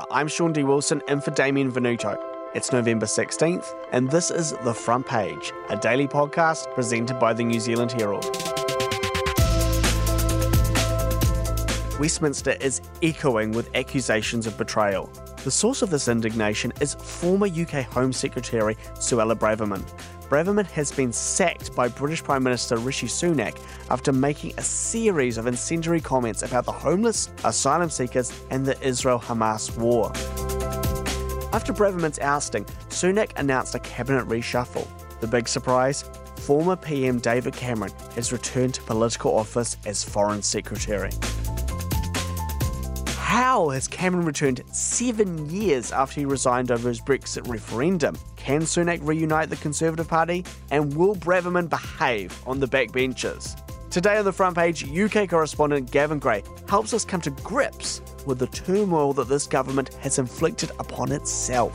I'm Shaun D. Wilson in for Damien Venuto. It's November 16th, and this is The Front Page, a daily podcast presented by the New Zealand Herald. Westminster is echoing with accusations of betrayal. The source of this indignation is former UK Home Secretary Suella Braverman. Braverman has been sacked by British Prime Minister Rishi Sunak after making a series of incendiary comments about the homeless, asylum seekers, and the Israel Hamas war. After Braverman's ousting, Sunak announced a cabinet reshuffle. The big surprise? Former PM David Cameron has returned to political office as Foreign Secretary. How has Cameron returned seven years after he resigned over his Brexit referendum? Can Sunak reunite the Conservative Party? And will Braverman behave on the backbenches? Today on the front page, UK correspondent Gavin Grey helps us come to grips with the turmoil that this government has inflicted upon itself.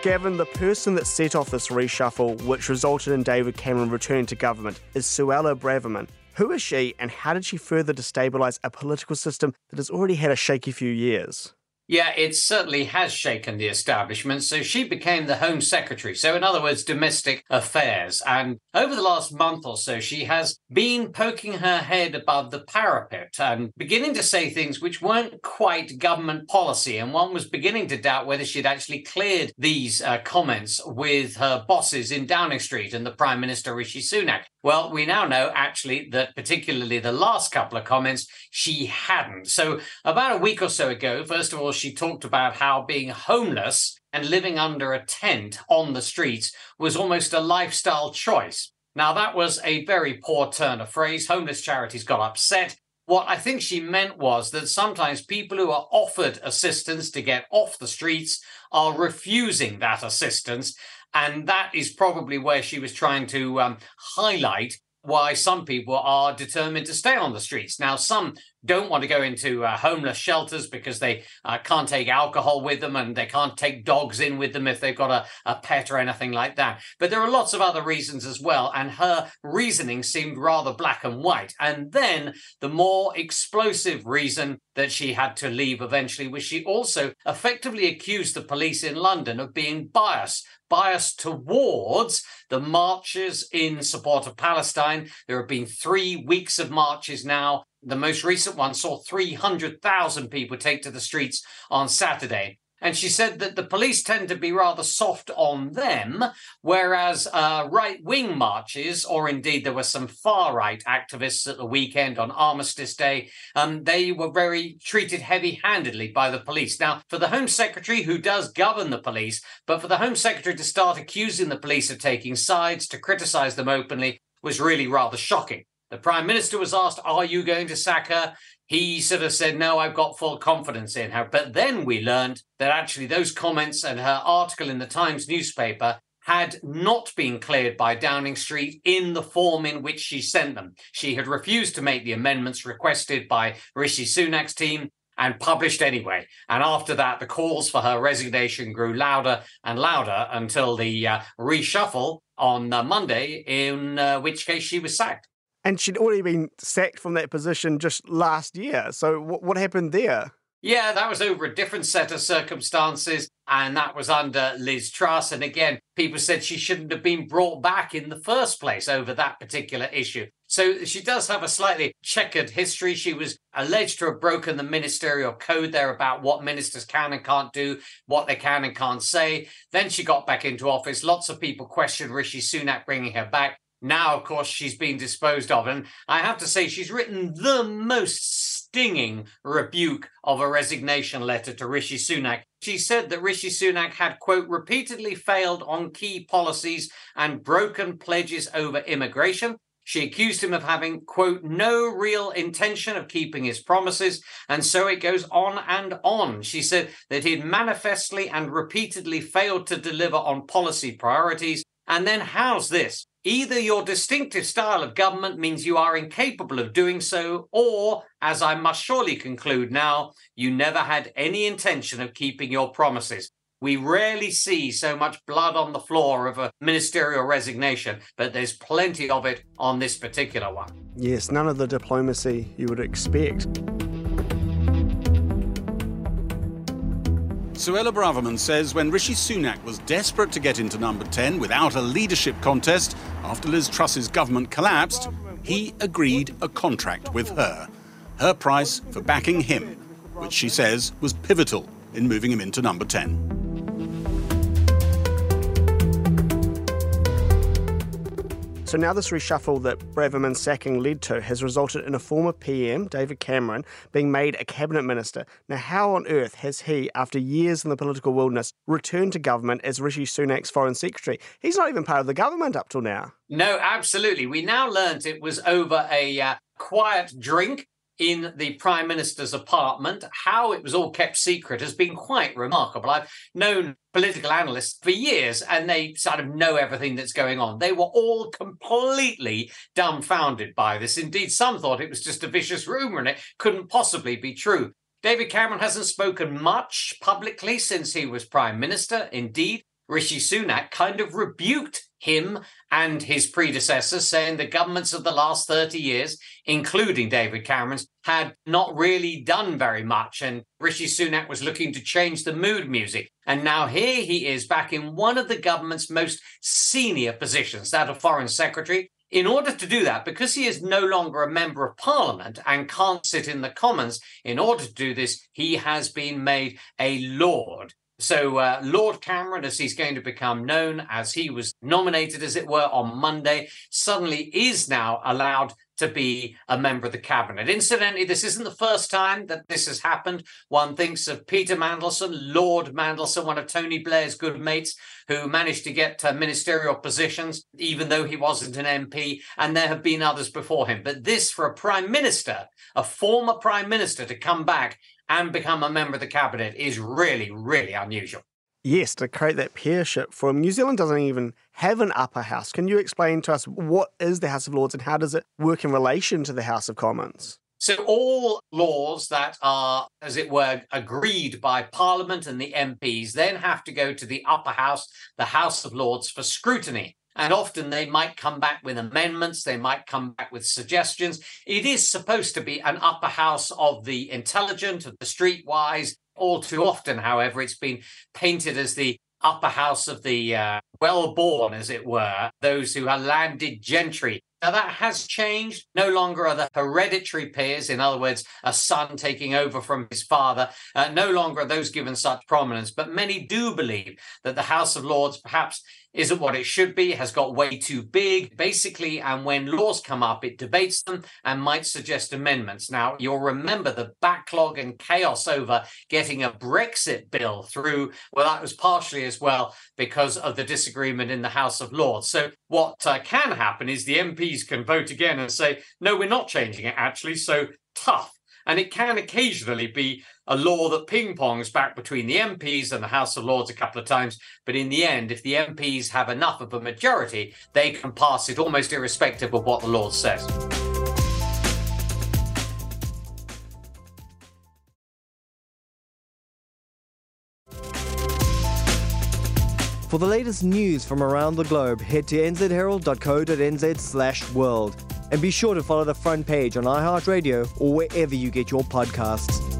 Gavin, the person that set off this reshuffle, which resulted in David Cameron returning to government, is Suella Braverman. Who is she, and how did she further destabilise a political system that has already had a shaky few years? Yeah, it certainly has shaken the establishment. So she became the Home Secretary. So, in other words, domestic affairs. And over the last month or so, she has been poking her head above the parapet and beginning to say things which weren't quite government policy. And one was beginning to doubt whether she'd actually cleared these uh, comments with her bosses in Downing Street and the Prime Minister Rishi Sunak. Well, we now know actually that particularly the last couple of comments, she hadn't. So, about a week or so ago, first of all, she talked about how being homeless and living under a tent on the streets was almost a lifestyle choice. Now, that was a very poor turn of phrase. Homeless charities got upset. What I think she meant was that sometimes people who are offered assistance to get off the streets are refusing that assistance. And that is probably where she was trying to um, highlight why some people are determined to stay on the streets. Now, some don't want to go into uh, homeless shelters because they uh, can't take alcohol with them and they can't take dogs in with them if they've got a, a pet or anything like that. But there are lots of other reasons as well. And her reasoning seemed rather black and white. And then the more explosive reason that she had to leave eventually was she also effectively accused the police in London of being biased biased towards the marches in support of Palestine. There have been three weeks of marches now. The most recent one saw 300,000 people take to the streets on Saturday. And she said that the police tend to be rather soft on them, whereas uh, right wing marches, or indeed there were some far right activists at the weekend on Armistice Day, um, they were very treated heavy handedly by the police. Now, for the Home Secretary, who does govern the police, but for the Home Secretary to start accusing the police of taking sides, to criticize them openly, was really rather shocking. The Prime Minister was asked, Are you going to sack her? he sort of said, No, I've got full confidence in her. But then we learned that actually those comments and her article in the Times newspaper had not been cleared by Downing Street in the form in which she sent them. She had refused to make the amendments requested by Rishi Sunak's team and published anyway. And after that, the calls for her resignation grew louder and louder until the uh, reshuffle on uh, Monday, in uh, which case she was sacked. And she'd already been sacked from that position just last year. So what, what happened there? Yeah, that was over a different set of circumstances, and that was under Liz Truss. And again, people said she shouldn't have been brought back in the first place over that particular issue. So she does have a slightly checkered history. She was alleged to have broken the ministerial code there about what ministers can and can't do, what they can and can't say. Then she got back into office. Lots of people questioned Rishi Sunak bringing her back. Now, of course, she's been disposed of. And I have to say, she's written the most stinging rebuke of a resignation letter to Rishi Sunak. She said that Rishi Sunak had, quote, repeatedly failed on key policies and broken pledges over immigration. She accused him of having, quote, no real intention of keeping his promises. And so it goes on and on. She said that he had manifestly and repeatedly failed to deliver on policy priorities. And then, how's this? Either your distinctive style of government means you are incapable of doing so, or, as I must surely conclude now, you never had any intention of keeping your promises. We rarely see so much blood on the floor of a ministerial resignation, but there's plenty of it on this particular one. Yes, none of the diplomacy you would expect. Suella Braverman says when Rishi Sunak was desperate to get into number 10 without a leadership contest after Liz Truss's government collapsed, he agreed a contract with her. Her price for backing him, which she says was pivotal in moving him into number 10. So now this reshuffle that Braverman's sacking led to has resulted in a former PM, David Cameron, being made a cabinet minister. Now, how on earth has he, after years in the political wilderness, returned to government as Rishi Sunak's foreign secretary? He's not even part of the government up till now. No, absolutely. We now learnt it was over a uh, quiet drink in the Prime Minister's apartment. How it was all kept secret has been quite remarkable. I've known political analysts for years and they sort of know everything that's going on. They were all completely dumbfounded by this. Indeed, some thought it was just a vicious rumor and it couldn't possibly be true. David Cameron hasn't spoken much publicly since he was Prime Minister. Indeed, Rishi Sunak kind of rebuked him and his predecessors, saying the governments of the last 30 years, including David Cameron's, had not really done very much. And Rishi Sunak was looking to change the mood music. And now here he is back in one of the government's most senior positions, that of Foreign Secretary. In order to do that, because he is no longer a member of parliament and can't sit in the Commons, in order to do this, he has been made a Lord. So, uh, Lord Cameron, as he's going to become known, as he was nominated, as it were, on Monday, suddenly is now allowed to be a member of the cabinet. Incidentally, this isn't the first time that this has happened. One thinks of Peter Mandelson, Lord Mandelson, one of Tony Blair's good mates, who managed to get uh, ministerial positions, even though he wasn't an MP, and there have been others before him. But this, for a prime minister, a former prime minister, to come back and become a member of the cabinet is really, really unusual. Yes, to create that peership from New Zealand doesn't even have an upper house. Can you explain to us what is the House of Lords and how does it work in relation to the House of Commons? So, all laws that are, as it were, agreed by Parliament and the MPs then have to go to the upper house, the House of Lords, for scrutiny. And often they might come back with amendments, they might come back with suggestions. It is supposed to be an upper house of the intelligent, of the streetwise. All too often, however, it's been painted as the upper house of the uh, well born, as it were, those who are landed gentry. Now, that has changed. No longer are the hereditary peers, in other words, a son taking over from his father, uh, no longer are those given such prominence. But many do believe that the House of Lords perhaps isn't what it should be, has got way too big, basically. And when laws come up, it debates them and might suggest amendments. Now, you'll remember the backlog and chaos over getting a Brexit bill through. Well, that was partially as well because of the disagreement in the House of Lords. So, what uh, can happen is the MPs can vote again and say, no, we're not changing it actually. So, tough. And it can occasionally be a law that ping pongs back between the MPs and the House of Lords a couple of times. But in the end, if the MPs have enough of a majority, they can pass it almost irrespective of what the law says. For the latest news from around the globe, head to nzherald.co.nz slash world. And be sure to follow the front page on iHeartRadio or wherever you get your podcasts.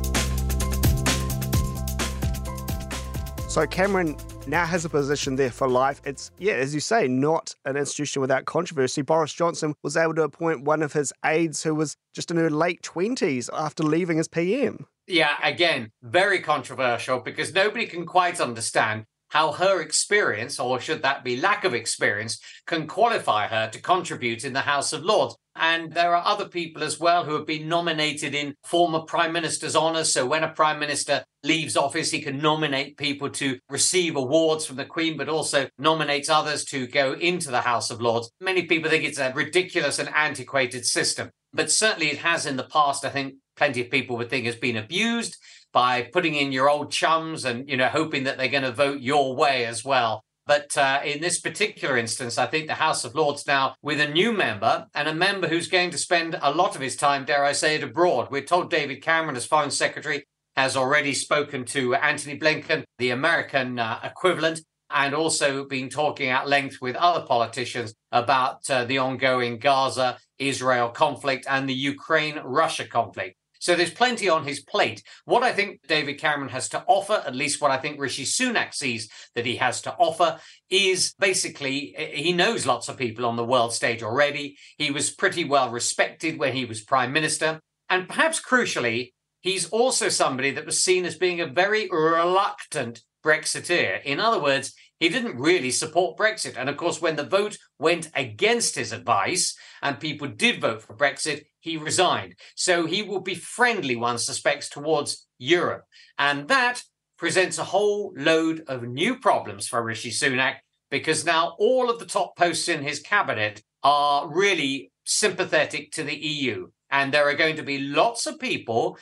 So Cameron now has a position there for life. It's, yeah, as you say, not an institution without controversy. Boris Johnson was able to appoint one of his aides who was just in her late 20s after leaving as PM. Yeah, again, very controversial because nobody can quite understand how her experience, or should that be lack of experience, can qualify her to contribute in the House of Lords. And there are other people as well who have been nominated in former prime minister's honours. So when a prime minister leaves office, he can nominate people to receive awards from the Queen, but also nominates others to go into the House of Lords. Many people think it's a ridiculous and antiquated system, but certainly it has in the past. I think plenty of people would think has been abused by putting in your old chums and you know hoping that they're going to vote your way as well. But uh, in this particular instance, I think the House of Lords now with a new member and a member who's going to spend a lot of his time, dare I say it, abroad. We're told David Cameron, as Foreign Secretary, has already spoken to Antony Blinken, the American uh, equivalent, and also been talking at length with other politicians about uh, the ongoing Gaza Israel conflict and the Ukraine Russia conflict. So there's plenty on his plate. What I think David Cameron has to offer, at least what I think Rishi Sunak sees that he has to offer, is basically eh, he knows lots of people on the world stage already. He was pretty well respected when he was prime minister. And perhaps crucially, he's also somebody that was seen as being a very reluctant Brexiteer. In other words, he didn't really support Brexit. And of course, when the vote went against his advice and people did vote for Brexit, he resigned. So he will be friendly, one suspects, towards Europe. And that presents a whole load of new problems for Rishi Sunak because now all of the top posts in his cabinet are really sympathetic to the EU. And there are going to be lots of people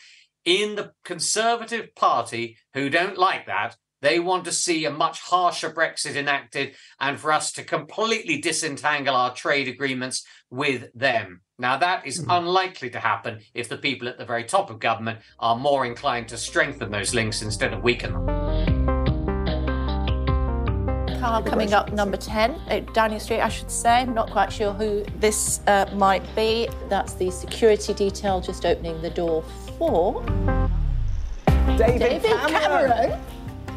in the Conservative Party who don't like that they want to see a much harsher Brexit enacted and for us to completely disentangle our trade agreements with them. Now, that is mm. unlikely to happen if the people at the very top of government are more inclined to strengthen those links instead of weaken them. Car coming up number 10 uh, Downing Street, I should say. I'm not quite sure who this uh, might be. That's the security detail just opening the door for. David, David Cameron. Cameron.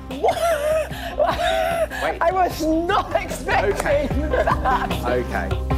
I was not expecting okay. that. Okay.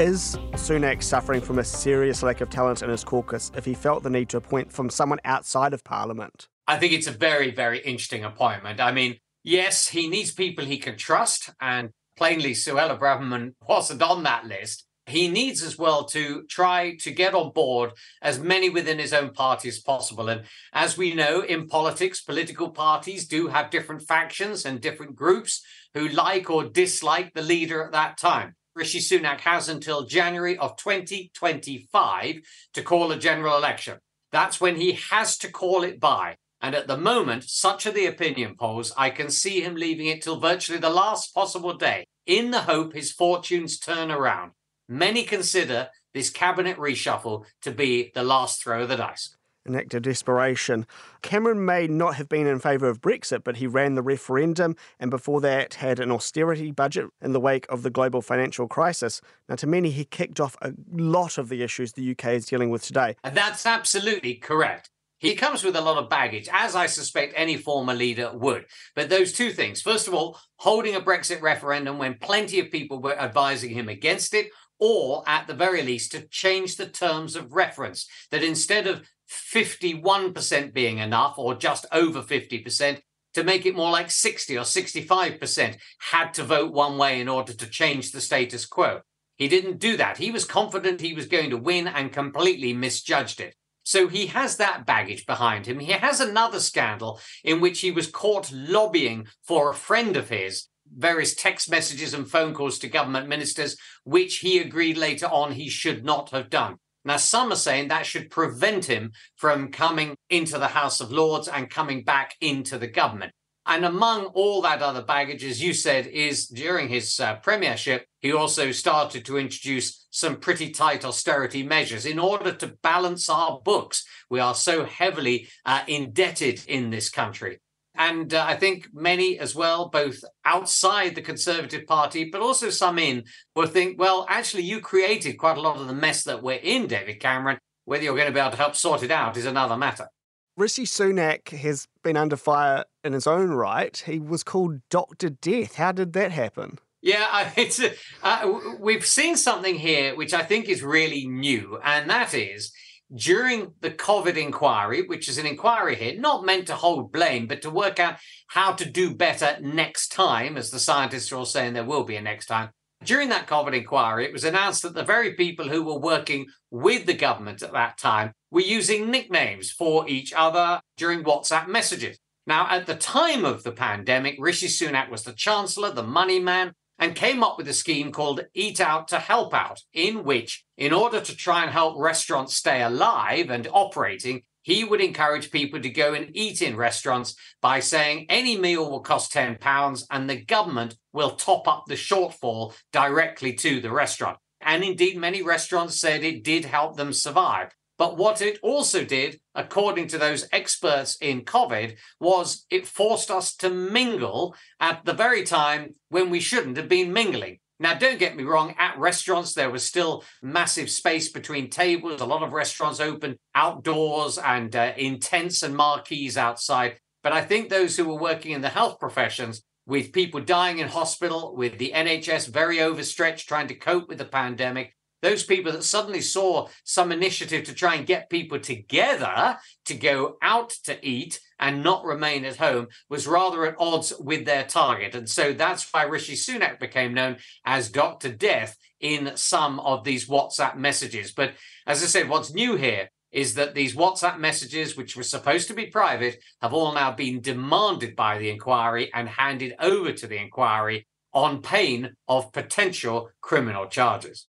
Is Sunak suffering from a serious lack of talent in his caucus if he felt the need to appoint from someone outside of Parliament? I think it's a very, very interesting appointment. I mean, yes, he needs people he can trust, and plainly Suella Braverman wasn't on that list he needs as well to try to get on board as many within his own party as possible. And as we know in politics, political parties do have different factions and different groups who like or dislike the leader at that time. Rishi Sunak has until January of 2025 to call a general election. That's when he has to call it by. And at the moment, such are the opinion polls, I can see him leaving it till virtually the last possible day in the hope his fortunes turn around. Many consider this cabinet reshuffle to be the last throw of the dice. Act of desperation. Cameron may not have been in favour of Brexit, but he ran the referendum and before that had an austerity budget in the wake of the global financial crisis. Now, to many, he kicked off a lot of the issues the UK is dealing with today. And that's absolutely correct. He comes with a lot of baggage, as I suspect any former leader would. But those two things first of all, holding a Brexit referendum when plenty of people were advising him against it, or at the very least to change the terms of reference, that instead of 51% being enough or just over 50%, to make it more like 60 or 65% had to vote one way in order to change the status quo. He didn't do that. He was confident he was going to win and completely misjudged it. So he has that baggage behind him. He has another scandal in which he was caught lobbying for a friend of his various text messages and phone calls to government ministers, which he agreed later on he should not have done. Now, some are saying that should prevent him from coming into the House of Lords and coming back into the government. And among all that other baggage, as you said, is during his uh, premiership, he also started to introduce some pretty tight austerity measures in order to balance our books. We are so heavily uh, indebted in this country. And uh, I think many as well, both outside the Conservative Party, but also some in, will think, well, actually, you created quite a lot of the mess that we're in, David Cameron. Whether you're going to be able to help sort it out is another matter. Rishi Sunak has been under fire in his own right. He was called Dr. Death. How did that happen? Yeah, it's uh, we've seen something here which I think is really new, and that is during the COVID inquiry, which is an inquiry here, not meant to hold blame, but to work out how to do better next time, as the scientists are all saying there will be a next time. During that COVID inquiry, it was announced that the very people who were working with the government at that time were using nicknames for each other during WhatsApp messages. Now, at the time of the pandemic, Rishi Sunak was the Chancellor, the money man, and came up with a scheme called Eat Out to Help Out, in which, in order to try and help restaurants stay alive and operating, he would encourage people to go and eat in restaurants by saying any meal will cost £10 and the government will top up the shortfall directly to the restaurant. And indeed, many restaurants said it did help them survive. But what it also did, according to those experts in COVID, was it forced us to mingle at the very time when we shouldn't have been mingling. Now, don't get me wrong, at restaurants, there was still massive space between tables. A lot of restaurants open outdoors and uh, in tents and marquees outside. But I think those who were working in the health professions, with people dying in hospital, with the NHS very overstretched trying to cope with the pandemic, those people that suddenly saw some initiative to try and get people together to go out to eat and not remain at home was rather at odds with their target. And so that's why Rishi Sunak became known as Dr. Death in some of these WhatsApp messages. But as I said, what's new here is that these WhatsApp messages, which were supposed to be private, have all now been demanded by the inquiry and handed over to the inquiry on pain of potential criminal charges.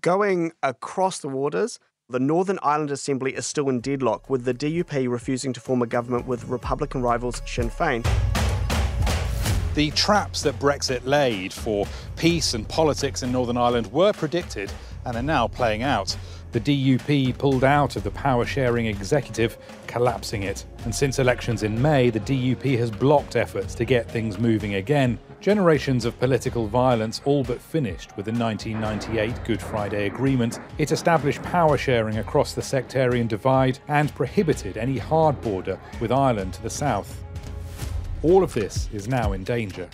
Going across the waters, the Northern Ireland Assembly is still in deadlock, with the DUP refusing to form a government with Republican rivals Sinn Féin. The traps that Brexit laid for peace and politics in Northern Ireland were predicted and are now playing out. The DUP pulled out of the power sharing executive, collapsing it. And since elections in May, the DUP has blocked efforts to get things moving again. Generations of political violence all but finished with the 1998 Good Friday Agreement. It established power sharing across the sectarian divide and prohibited any hard border with Ireland to the south. All of this is now in danger.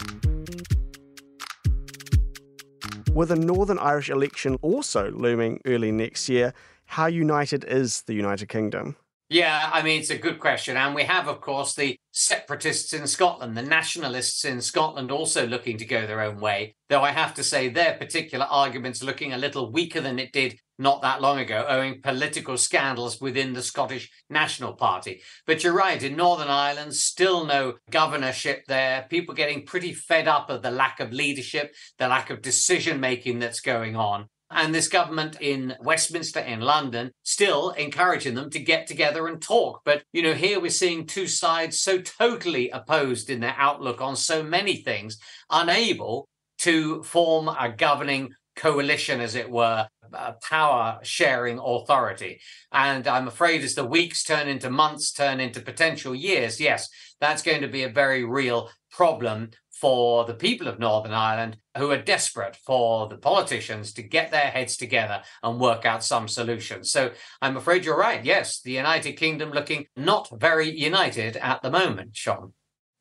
With a Northern Irish election also looming early next year, how united is the United Kingdom? Yeah, I mean, it's a good question. And we have, of course, the separatists in Scotland, the nationalists in Scotland also looking to go their own way. Though I have to say, their particular argument's looking a little weaker than it did not that long ago, owing political scandals within the Scottish National Party. But you're right, in Northern Ireland, still no governorship there. People getting pretty fed up of the lack of leadership, the lack of decision making that's going on and this government in Westminster, in London, still encouraging them to get together and talk. But, you know, here we're seeing two sides so totally opposed in their outlook on so many things, unable to form a governing coalition, as it were, a power sharing authority. And I'm afraid as the weeks turn into months, turn into potential years, yes, that's going to be a very real problem for the people of Northern Ireland who are desperate for the politicians to get their heads together and work out some solution. So I'm afraid you're right. Yes, the United Kingdom looking not very united at the moment, Shaun.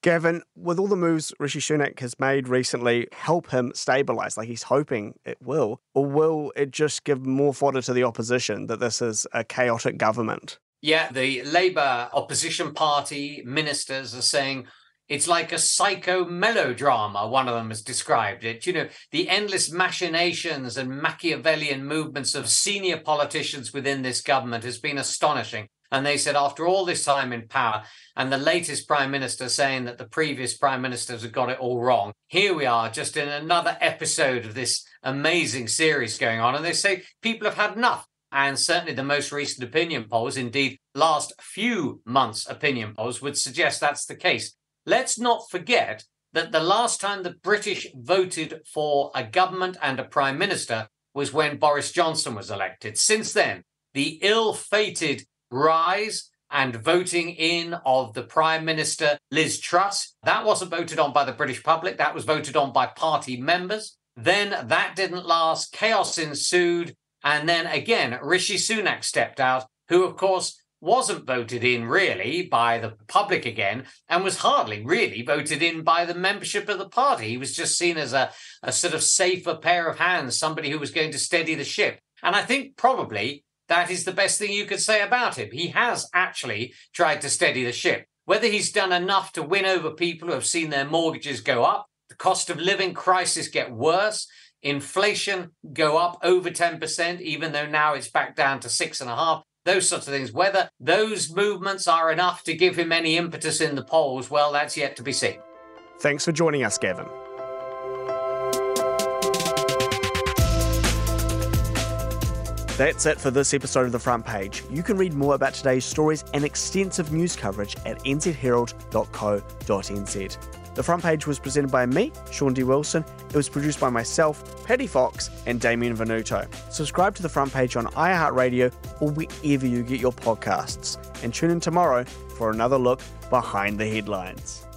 Gavin, with all the moves Rishi Sunak has made recently, help him stabilise, like he's hoping it will, or will it just give more fodder to the opposition that this is a chaotic government? Yeah, the Labour opposition party ministers are saying, it's like a psycho melodrama, one of them has described it. You know, the endless machinations and Machiavellian movements of senior politicians within this government has been astonishing. And they said, after all this time in power, and the latest prime minister saying that the previous prime ministers had got it all wrong, here we are just in another episode of this amazing series going on. And they say people have had enough. And certainly the most recent opinion polls, indeed, last few months' opinion polls, would suggest that's the case. Let's not forget that the last time the British voted for a government and a prime minister was when Boris Johnson was elected. Since then, the ill fated rise and voting in of the Prime Minister Liz Truss, that wasn't voted on by the British public, that was voted on by party members. Then that didn't last, chaos ensued. And then again, Rishi Sunak stepped out, who, of course, wasn't voted in really by the public again and was hardly really voted in by the membership of the party. He was just seen as a, a sort of safer pair of hands, somebody who was going to steady the ship. And I think probably that is the best thing you could say about him. He has actually tried to steady the ship. Whether he's done enough to win over people who have seen their mortgages go up, the cost of living crisis get worse, inflation go up over 10%, even though now it's back down to six and a half those sorts of things. Whether those movements are enough to give him any impetus in the polls, well, that's yet to be seen. Thanks for joining us, Gavin. That's it for this episode of The Front Page. You can read more about today's stories and extensive news coverage at nzherald.co.nz. The front page was presented by me, Shaun D. Wilson. It was produced by myself, Paddy Fox, and Damien Venuto. Subscribe to the front page on iHeartRadio or wherever you get your podcasts. And tune in tomorrow for another look behind the headlines.